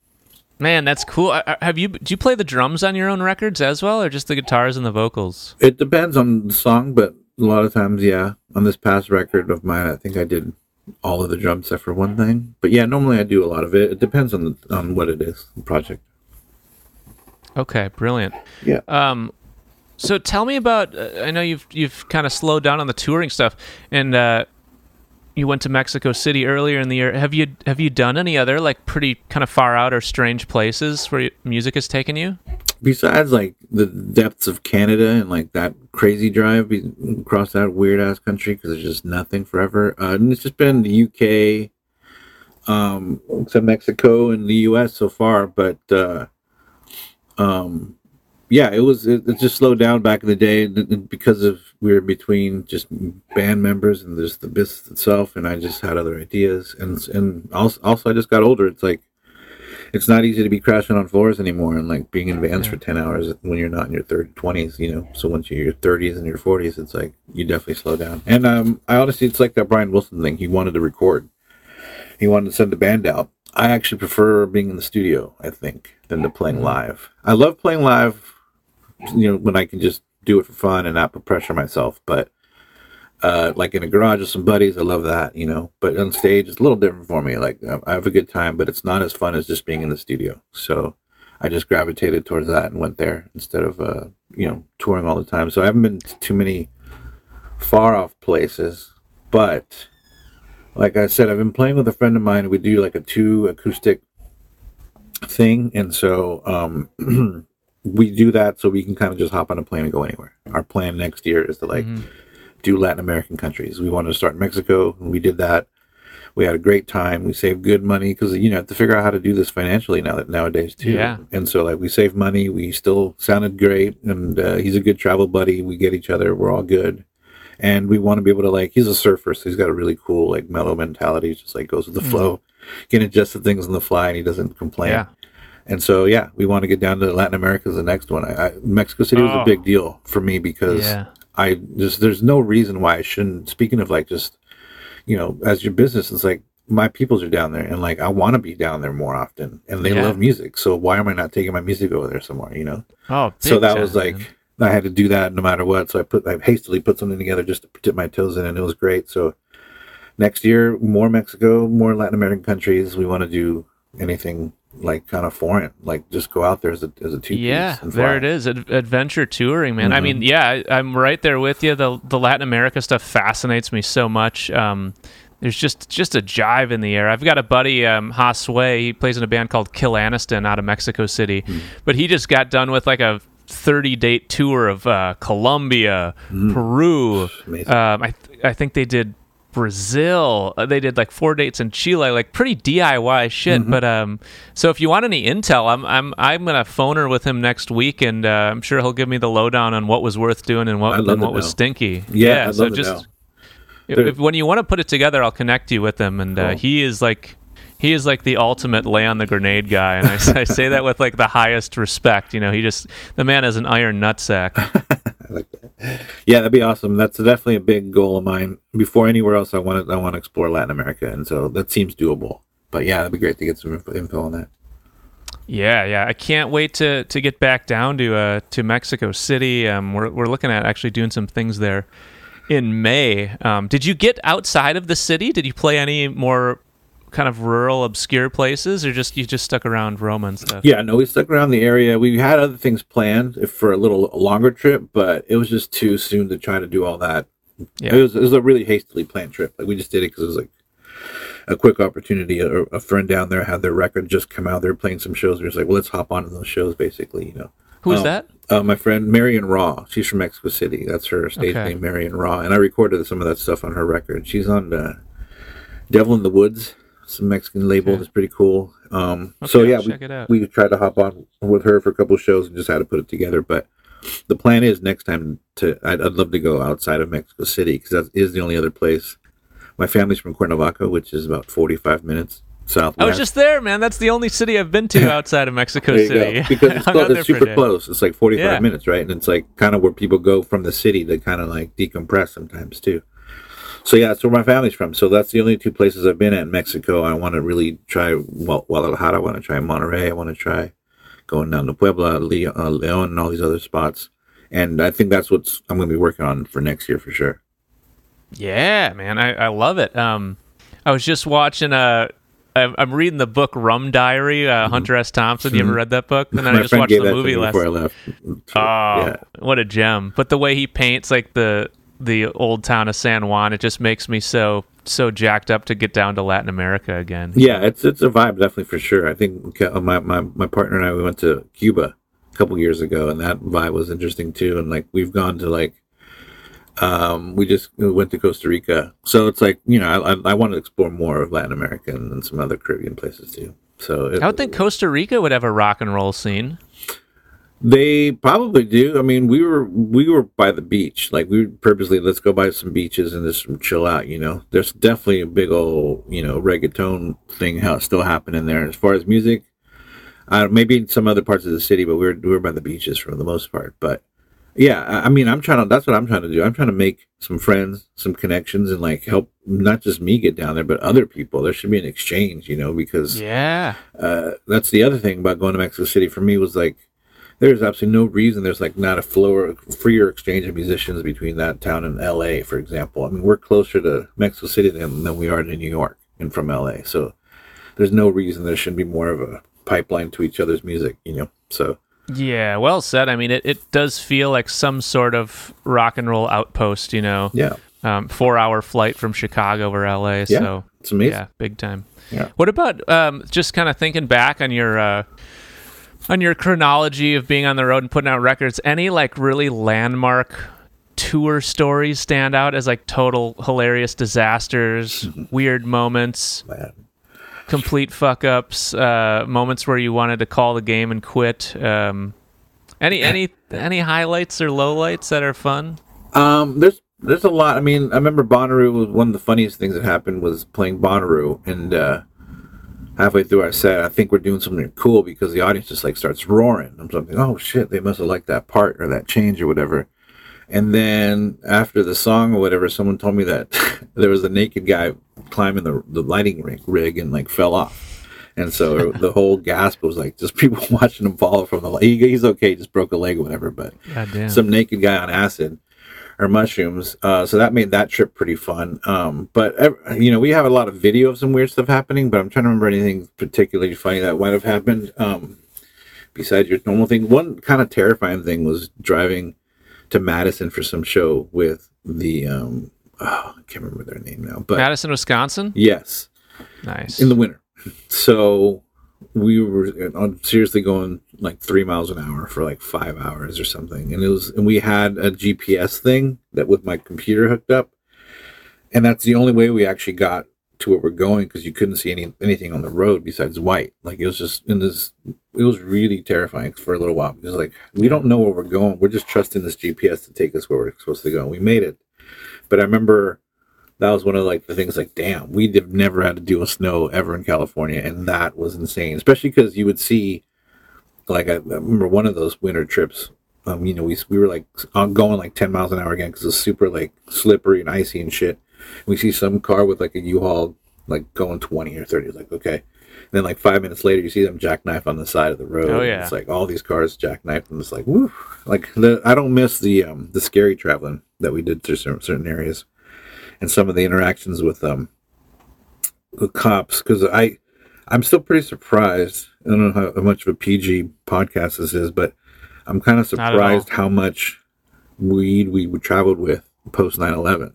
Man, that's cool. I- I- Have you do you play the drums on your own records as well, or just the guitars and the vocals? It depends on the song, but a lot of times, yeah. On this past record of mine, I think I did all of the drums except for one thing. But yeah, normally I do a lot of it. It depends on the, on what it is, the project. Okay, brilliant. Yeah. Um, so tell me about. Uh, I know you've you've kind of slowed down on the touring stuff, and uh, you went to Mexico City earlier in the year. Have you have you done any other like pretty kind of far out or strange places where music has taken you? Besides, like the depths of Canada and like that crazy drive across that weird ass country because there's just nothing forever. Uh, and it's just been the UK, um, to Mexico and the US so far. But uh, um, yeah, it was it, it just slowed down back in the day because of we were between just band members and just the business itself, and I just had other ideas, and and also, also I just got older. It's like it's not easy to be crashing on floors anymore and like being in vans for 10 hours when you're not in your 30 20s you know? So once you're in your 30s and your 40s it's like you definitely slow down. And um i honestly it's like that brian wilson thing. He wanted to record. He wanted to send the band out. I actually prefer being in the studio i think than to playing live. I love playing live you know when i can just do it for fun and not put pressure myself but uh, like in a garage with some buddies. I love that, you know. But on stage, it's a little different for me. Like I- I have a good time, but it's not as fun as just being in the studio. So I just gravitated towards that and went there instead of uh, you know touring all the time. So I haven't been to too many far off places, but like I said, I've been playing with a friend of mine. We do like a two acoustic thing, and so um, we do that so we can kind of just hop on a plane and go anywhere. Our plan next year is to like do Latin American countries. We wanted to start in Mexico, and we did that. We had a great time. We saved good money because you know have to figure out how to do this financially now that nowadays too. Yeah. And so like we saved money. We still sounded great, and uh, he's a good travel buddy. We get each other. We're all good, and we want to be able to like. He's a surfer, so he's got a really cool like mellow mentality. He just like goes with the flow, can adjust the things on the fly, and he doesn't complain. Yeah. And so, yeah, we want to get down to Latin America as the next one. I, I, Mexico City was Oh. a big deal for me because Yeah. I just there's no reason why I shouldn't. Speaking of like just you know as your business, it's like my peoples are down there, and like I want to be down there more often, and they Yeah. love music. So why am I not taking my music over there somewhere? You know. Oh, so that time, was like man. I had to do that no matter what. So I put I hastily put something together just to dip my toes in, and it was great. So next year, more Mexico, more Latin American countries. We want to do anything like kind of foreign, like just go out there as a as a two Yeah, and there it is. Ad- adventure touring, man. I Mhm. mean, yeah, I, I'm right there with you. The the Latin America stuff fascinates me so much. Um, there's just just a jive in the air. I've got a buddy, um, Hasway. He plays in a band called Kill Aniston out of Mexico City, Hmm. but he just got done with like a 30 date tour of uh, Colombia, Peru. Um, I th- I think they did Brazil. Uh, they did like four dates in Chile, like pretty DIY shit. But um, so if you want any intel, I'm I'm I'm gonna phone her with him next week, and uh, I'm sure he'll give me the lowdown on what was worth doing and what and what was stinky. Yeah, I'd so just if, if- when you want to put it together, I'll connect you with him, and uh, he is like. He is like the ultimate lay on the grenade guy, and I say that with like the highest respect. You know, he just the man is an iron nutsack. Like that. Yeah, that'd be awesome. That's definitely a big goal of mine. Before anywhere else, I want to I want to explore Latin America, and so that seems doable. But yeah, that'd be great to get some info on that. Yeah, yeah. I can't wait to to get back down to uh to Mexico City. Um, we're we're looking at actually doing some things there in May. Um, did you get outside of the city? Did you play any more kind of rural, obscure places, or just you just stuck around Roma and stuff? Yeah, no, we stuck around the area. We had other things planned for a little longer trip, but it was just too soon to try to do all that. Yeah. It was it was a really hastily planned trip. Like we just did it because it was like a quick opportunity. A, a friend down there had their record just come out. They're playing some shows. Was like, well, let's hop on to those shows, basically. You know. Who's Um, that? Uh, my friend Marion Raw. She's from Mexico City. That's her stage Okay. name, Marion Raw. And I recorded some of that stuff on her record. She's on uh, Devil in the Woods, some Mexican label. Okay. that's pretty cool. Um, so yeah, we, it out. we tried to hop on with her for a couple of shows and just had to put it together. But the plan is next time to I'd, I'd love to go outside of Mexico City because that is the only other place. My family's from Cuernavaca, which is about forty-five minutes southwest. I was just there, man. That's the only city I've been to outside of Mexico City. go. Because it's, close, it's super close. It's like 45 Yeah. minutes, right? And it's like kind of where people go from the city to kind of like decompress sometimes too. So yeah, that's where my family's from. So that's the only two places I've been at in Mexico. I want to really try well, Guadalajara. I want to try Monterrey. I want to try going down to Puebla, Le- uh, Leon, and all these other spots. And I think that's what I'm going to be working on for next year for sure. Yeah, man, I, I love it. Um, I was just watching a. I'm I'm reading the book Rum Diary, uh, Hunter S. Thompson. You ever read that book? And then Mm-hmm. I just watched the movie last. before I left. Oh, yeah. what a gem! But the way he paints like the the old town of San Juan, it just makes me so so jacked up to get down to Latin America again. Yeah, it's it's a vibe definitely for sure. I think uh, my my, my partner and I we went to Cuba a couple years ago, and that vibe was interesting too. And like we've gone to like, um, we just went to Costa Rica, so it's like you know I I, I want to explore more of Latin America and, and some other Caribbean places too. So it, I would think Costa Rica would have a rock and roll scene. They probably do. I mean, we were we were by the beach. Like we purposely let's go by some beaches and just chill out. You know, there's definitely a big old you know reggaeton thing how still happening there. As far as music, uh, maybe in some other parts of the city, but we we're we we're by the beaches for the most part. But yeah, I, I mean, I'm trying to. That's what I'm trying to do. I'm trying to make some friends, some connections, and like help not just me get down there, but other people. There should be an exchange, you know, because Yeah, uh, that's the other thing about going to Mexico City for me was like there's absolutely no reason there's like not a floor freer exchange of musicians between that town and LA, for example. I mean, we're closer to Mexico City than, than we are to New York and from LA. So there's no reason there shouldn't be more of a pipeline to each other's music, you know. So yeah. Well said. I mean, it, it does feel like some sort of rock and roll outpost. You know, yeah, um, four hour flight from Chicago or LA. yeah, So it's amazing. yeah, big time. Yeah. What about um, just kind of thinking back on your uh, on your chronology of being on the road and putting out records? Any like really landmark tour stories stand out as like total hilarious disasters, weird moments, Man. complete fuck ups, uh, moments where you wanted to call the game and quit? Um, any any any highlights or lowlights that are fun? Um, there's there's a lot. I mean, I remember Bonnaroo was one of the funniest things that happened was playing Bonnaroo, and uh, halfway through I said, I think we're doing something cool because the audience just like starts roaring. I'm thinking, oh shit, they must have liked that part or that change or whatever. And then after the song or whatever, someone told me that there was a naked guy climbing the, the lighting rig, rig and like fell off. And so the whole gasp was like just people watching him fall from the. He, he's okay, just broke a leg or whatever. But some naked guy on acid or mushrooms. Uh, so that made that trip pretty fun. Um, but you know, we have a lot of video of some weird stuff happening. But I'm trying to remember anything particularly funny that might have happened. Um, besides your normal thing, one kind of terrifying thing was driving to Madison for some show with the. Um, oh, I can't remember their name now, but Madison, Wisconsin. Yes. Nice. In the winter so we were uh, seriously going like three miles an hour for like five hours or something. And it was and we had a gps thing that with my computer hooked up. And that's the only way we actually got to where we're going because you couldn't see any anything on the road besides white. Like it was just in this it was really terrifying for a little while because like we don't know where we're going. We're just trusting this gps to take us where we're supposed to go we made it. But i remember that was one of like the things like damn we have never had to deal with snow ever in california and that was insane especially because you would see like I, I, remember one of those winter trips um you know we, we were like going like 10 miles an hour again because it's super like slippery and icy and shit. We see some car with like a u-haul like going 20 or 30 it's like okay. And then like five minutes later you see them jackknife on the side of the road. Oh yeah. it's like all these cars jackknife and it's like woo like the i don't miss the um the scary traveling that we did through certain, certain areas and some of the interactions with um with cops because I I'm still pretty surprised. I don't know how, how, much of a PG podcast this is, but I'm kind of surprised how much weed we traveled with post 9/11.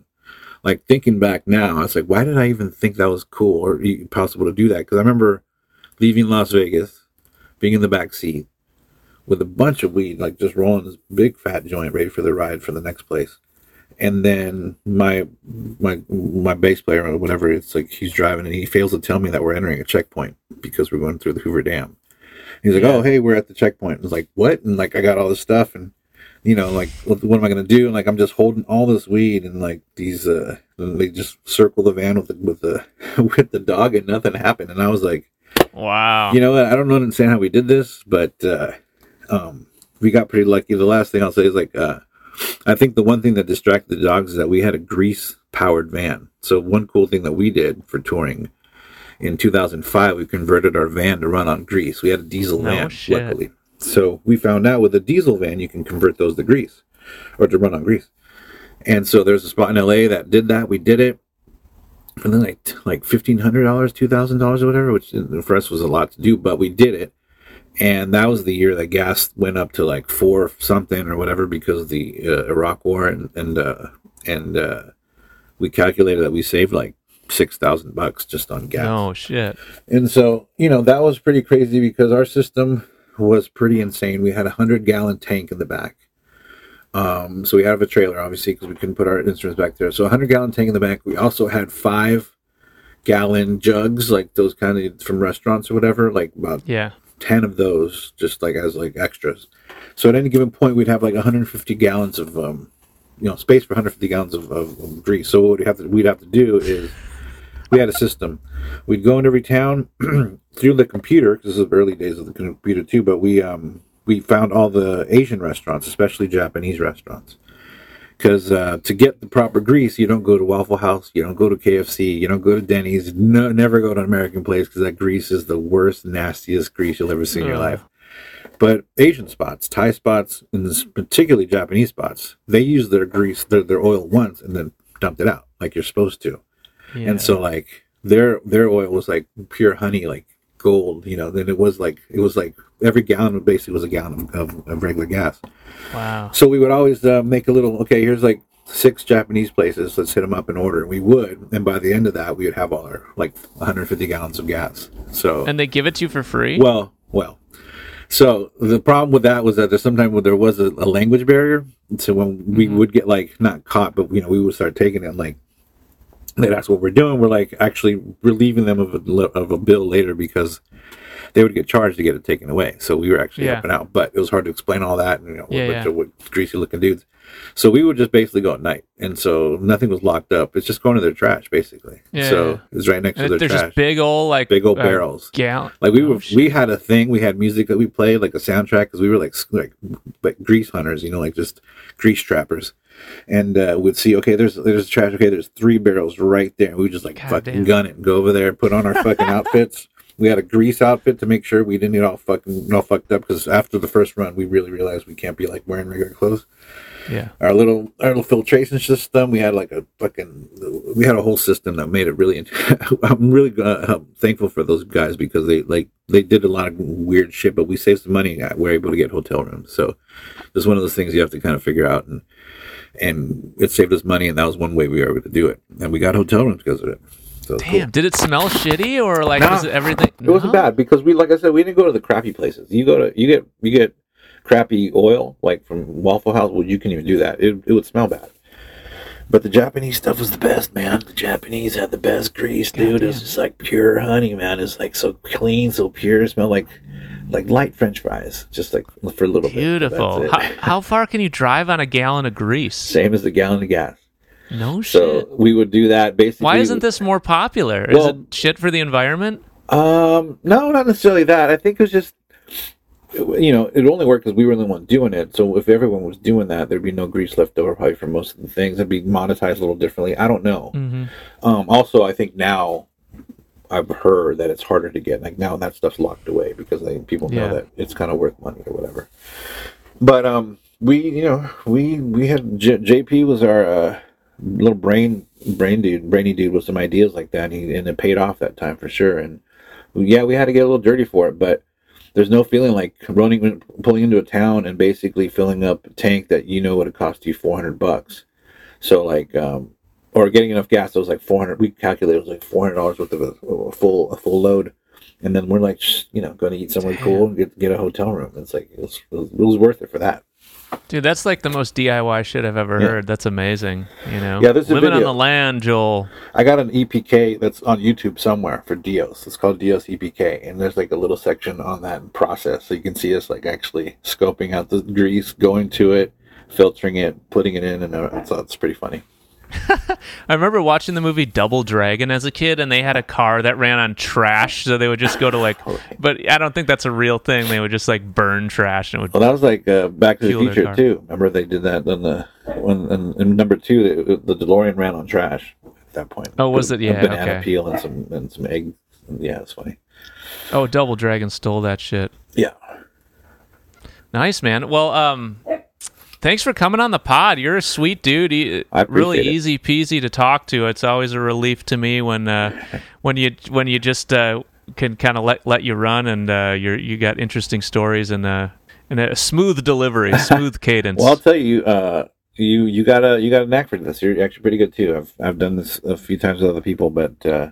Like thinking back now, I was like, why did I even think that was cool or possible to do that? Because I remember leaving Las Vegas, being in the back seat with a bunch of weed, like just rolling this big fat joint, ready for the ride for the next place and then my my my bass player or whatever it's like he's driving and he fails to tell me that we're entering a checkpoint because we're going through the Hoover Dam. He's like, "Oh, hey, we're at the checkpoint." I was like, "What?" And like, I got all this stuff, and you know, like, what, what am I gonna do? And like, I'm just holding all this weed, and like these, uh, they just circle the van with the with the with the dog, and nothing happened. And I was like, "Wow." You know, I don't understand how we did this, but uh, um, we got pretty lucky. The last thing I'll say is like, uh, I think the one thing that distracted the dogs is that we had a grease powered van. So one cool thing that we did for touring in 2005, we converted our van to run on grease. We had a diesel van, shit. luckily. So we found out with a diesel van, you can convert those to grease or to run on grease. And so there's a spot in LA that did that. We did it for like like fifteen hundred dollars, two thousand dollars, or whatever, which for us was a lot to do, but we did it and that was the year that gas went up to like four something or whatever because of the uh, Iraq War, and and uh, and uh, we calculated that we saved like six thousand bucks just on gas. Oh shit! And so you know that was pretty crazy because our system was pretty insane. We had a hundred gallon tank in the back. Um, so we have a trailer obviously because we couldn't put our instruments back there. So a hundred gallon tank in the back. We also had five gallon jugs like those kind of from restaurants or whatever, like about yeah 10 of those just like as like extras. So at any given point, we'd have like 150 gallons of, um, you know, space for 150 gallons of, of, of grease. So what we have to, we'd have to do is we had a system. We'd go into every town through the computer because this is early days of the computer too. But we, um, we found all the Asian restaurants, especially Japanese restaurants because uh, to get the proper grease, you don't go to Waffle House, you don't go to KFC, you don't go to Denny's, no, never go to an American place because that grease is the worst, nastiest grease you'll ever see in your life. But Asian spots, Thai spots, and particularly Japanese spots, they use their grease, their, their oil once and then dumped it out like you're supposed to. Yeah. And so like their their oil was like pure honey, like gold, you know. Then it was like it was like every gallon basically was a gallon of, of, regular gas. Wow. So we would always uh, make a little. Okay, here's like six Japanese places. Let's hit them up in order. And we would, and by the end of that, we would have all our like 150 gallons of gas. So and they give it to you for free. Well, well. So the problem with that was that there's sometimes there was a, a language barrier. So when we mm-hmm. would get like not caught, but you know we would start taking it like they'd ask what we're doing. We're like actually relieving them of a, of a bill later because they would get charged to get it taken away. So we were actually Yeah. helping out, but it was hard to explain all that. And, you know, Yeah, a bunch yeah. of what- greasy looking dudes. So we would just basically go at night, and so nothing was locked up. It's just going to their trash, basically. Yeah, so yeah. it's right next And to their trash. just big old like Big old uh, barrels. Yeah. Like we Oh, were, shit. we had a thing. We had music that we played, like a soundtrack, because we were like like like grease hunters, you know, like just grease trappers. And uh, we'd see, okay, there's there's trash. Okay, there's three barrels right there. And we just like God fucking damn. gun it and go over there and put on our fucking outfits. We had a grease outfit to make sure we didn't get all fucking all fucked up. Because after the first run, we really realized we can't be like wearing regular clothes Yeah. our little our little filtration system. We had like a fucking we had a whole system that made it really. I'm really uh, thankful for those guys because they like they did a lot of weird shit, but we saved some money. and We were able to get hotel rooms. So it's one of those things you have to kind of figure out and. And it saved us money, and that was one way we were able to do it. And we got hotel rooms because of it. So it's cool. Damn. Did it smell shitty or like No. was it everything? It wasn't bad because we, like I said, we didn't go to the crappy places. You go to, you get, you get crappy oil like from Waffle House. Well, you can even do that. It, it would smell bad. But the Japanese stuff was the best, man. The Japanese had the best grease, dude. It was just like pure honey, man. It's like so clean, so pure. It smelled like, like light French fries, just like for a little Beautiful. bit. How, how far can you drive on a gallon of grease? Same as the gallon of gas. No So shit. So we would do that basically. Why isn't this more popular? Is it shit for the environment? Um, no, not necessarily that. I think it was just, you know, it only worked because we were the one doing it. So if everyone was doing that, there'd be no grease left over probably for most of the things. It'd be monetized a little differently. I don't know. hmm Um, also, I think now I've heard that it's harder to get. Like now that stuff's locked away because they, people know Yeah. that it's kind of worth money or whatever. But um, we, you know, we we had J- JP was our uh, little brain brain dude, brainy dude with some ideas like that. And, he, and it paid off that time for sure. And yeah, we had to get a little dirty for it, but there's no feeling like running, pulling into a town and basically filling up a tank that you know would have cost you 400 bucks. So like, um, or getting enough gas that was like 400. We calculated it was like 400 dollars worth of a, a full a full load, and then we're like, you know, going to eat somewhere Damn. cool and get get a hotel room. It's like it was, it was, it was worth it for that. Dude, that's like the most DIY shit I've ever Yeah. heard. That's amazing. You know, Yeah, there's living on the land, Joel. I got an EPK that's on YouTube somewhere for Dios. It's called Dios EPK, and there's like a little section on that process, so you can see us like actually scoping out the grease, going to it, filtering it, putting it in, and uh, it's, it's pretty funny. I remember watching the movie Double Dragon as a kid, and they had a car that ran on trash, so they would just go to like. But I don't think that's a real thing. They would just like burn trash and it would. Well, that was like uh, Back to the Future too. Remember they did that on the when in, in number two, the, the DeLorean ran on trash at that point. Oh, was it? a Yeah, banana okay. peel and some and some eggs. Yeah, it's funny. Oh, Double Dragon stole that shit. Yeah, Nice, man. Well, um, thanks for coming on the pod. You're a sweet dude. I really it. easy peasy to talk to. It's always a relief to me when uh, when you when you just uh, can kind of let let you run and uh, you're you got interesting stories and uh, and a smooth delivery, smooth cadence. Well, I'll tell you, uh, you you got a you got a knack for this. You're actually pretty good too. I've I've done this a few times with other people, but uh,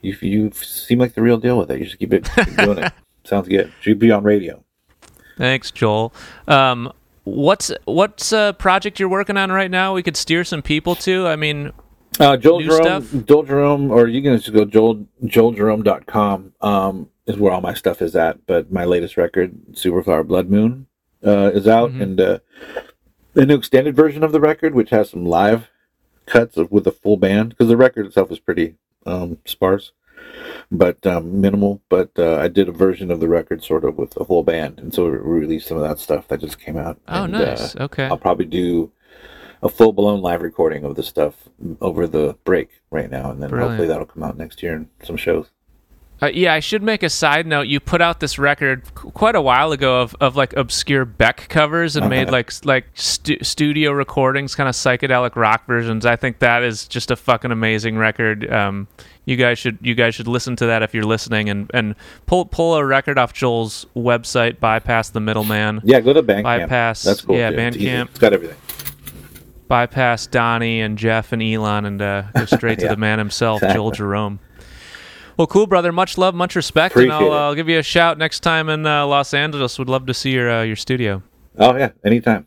you you seem like the real deal with it. You should keep it keep doing it. Sounds good. Should be on radio. Thanks, Joel. Um, what's what's a project you're working on right now? We could steer some people to. I mean, Uh, Joel Jerome, stuff? Joel Jerome, or you can just go Joel JoelJerome.com um, is where all my stuff is at. But my latest record, Superflower Blood Moon, uh, is out, Mhm. and uh, the new extended version of the record, which has some live cuts of, with a full band, because the record itself is pretty um, sparse, but um, minimal. But uh, I did a version of the record sort of with a whole band, and so we released some of that stuff that just came out. oh, and, uh, nice. okay. I'll probably do a full blown live recording of the stuff over the break right now, and then Brilliant. hopefully that'll come out next year in some shows. Uh, yeah, I should make a side note. You put out this record qu- quite a while ago of, of like obscure Beck covers and made Uh-huh. like like stu- studio recordings, kind of psychedelic rock versions. I think that is just a fucking amazing record. Um, you guys should you guys should listen to that if you're listening and and pull pull a record off Joel's website. Bypass the middleman. Yeah, go to Bandcamp. Bypass- That's cool. yeah. It's. Bandcamp. It's got everything. Bypass Donnie and Jeff and Elon and uh, go straight to the man himself, Exactly. Joel Jerome. Well, cool, brother. Much love, much respect, and I'll, uh, I'll give you a shout next time in uh, Los Angeles. Would love to see your uh, your studio. Oh yeah, anytime.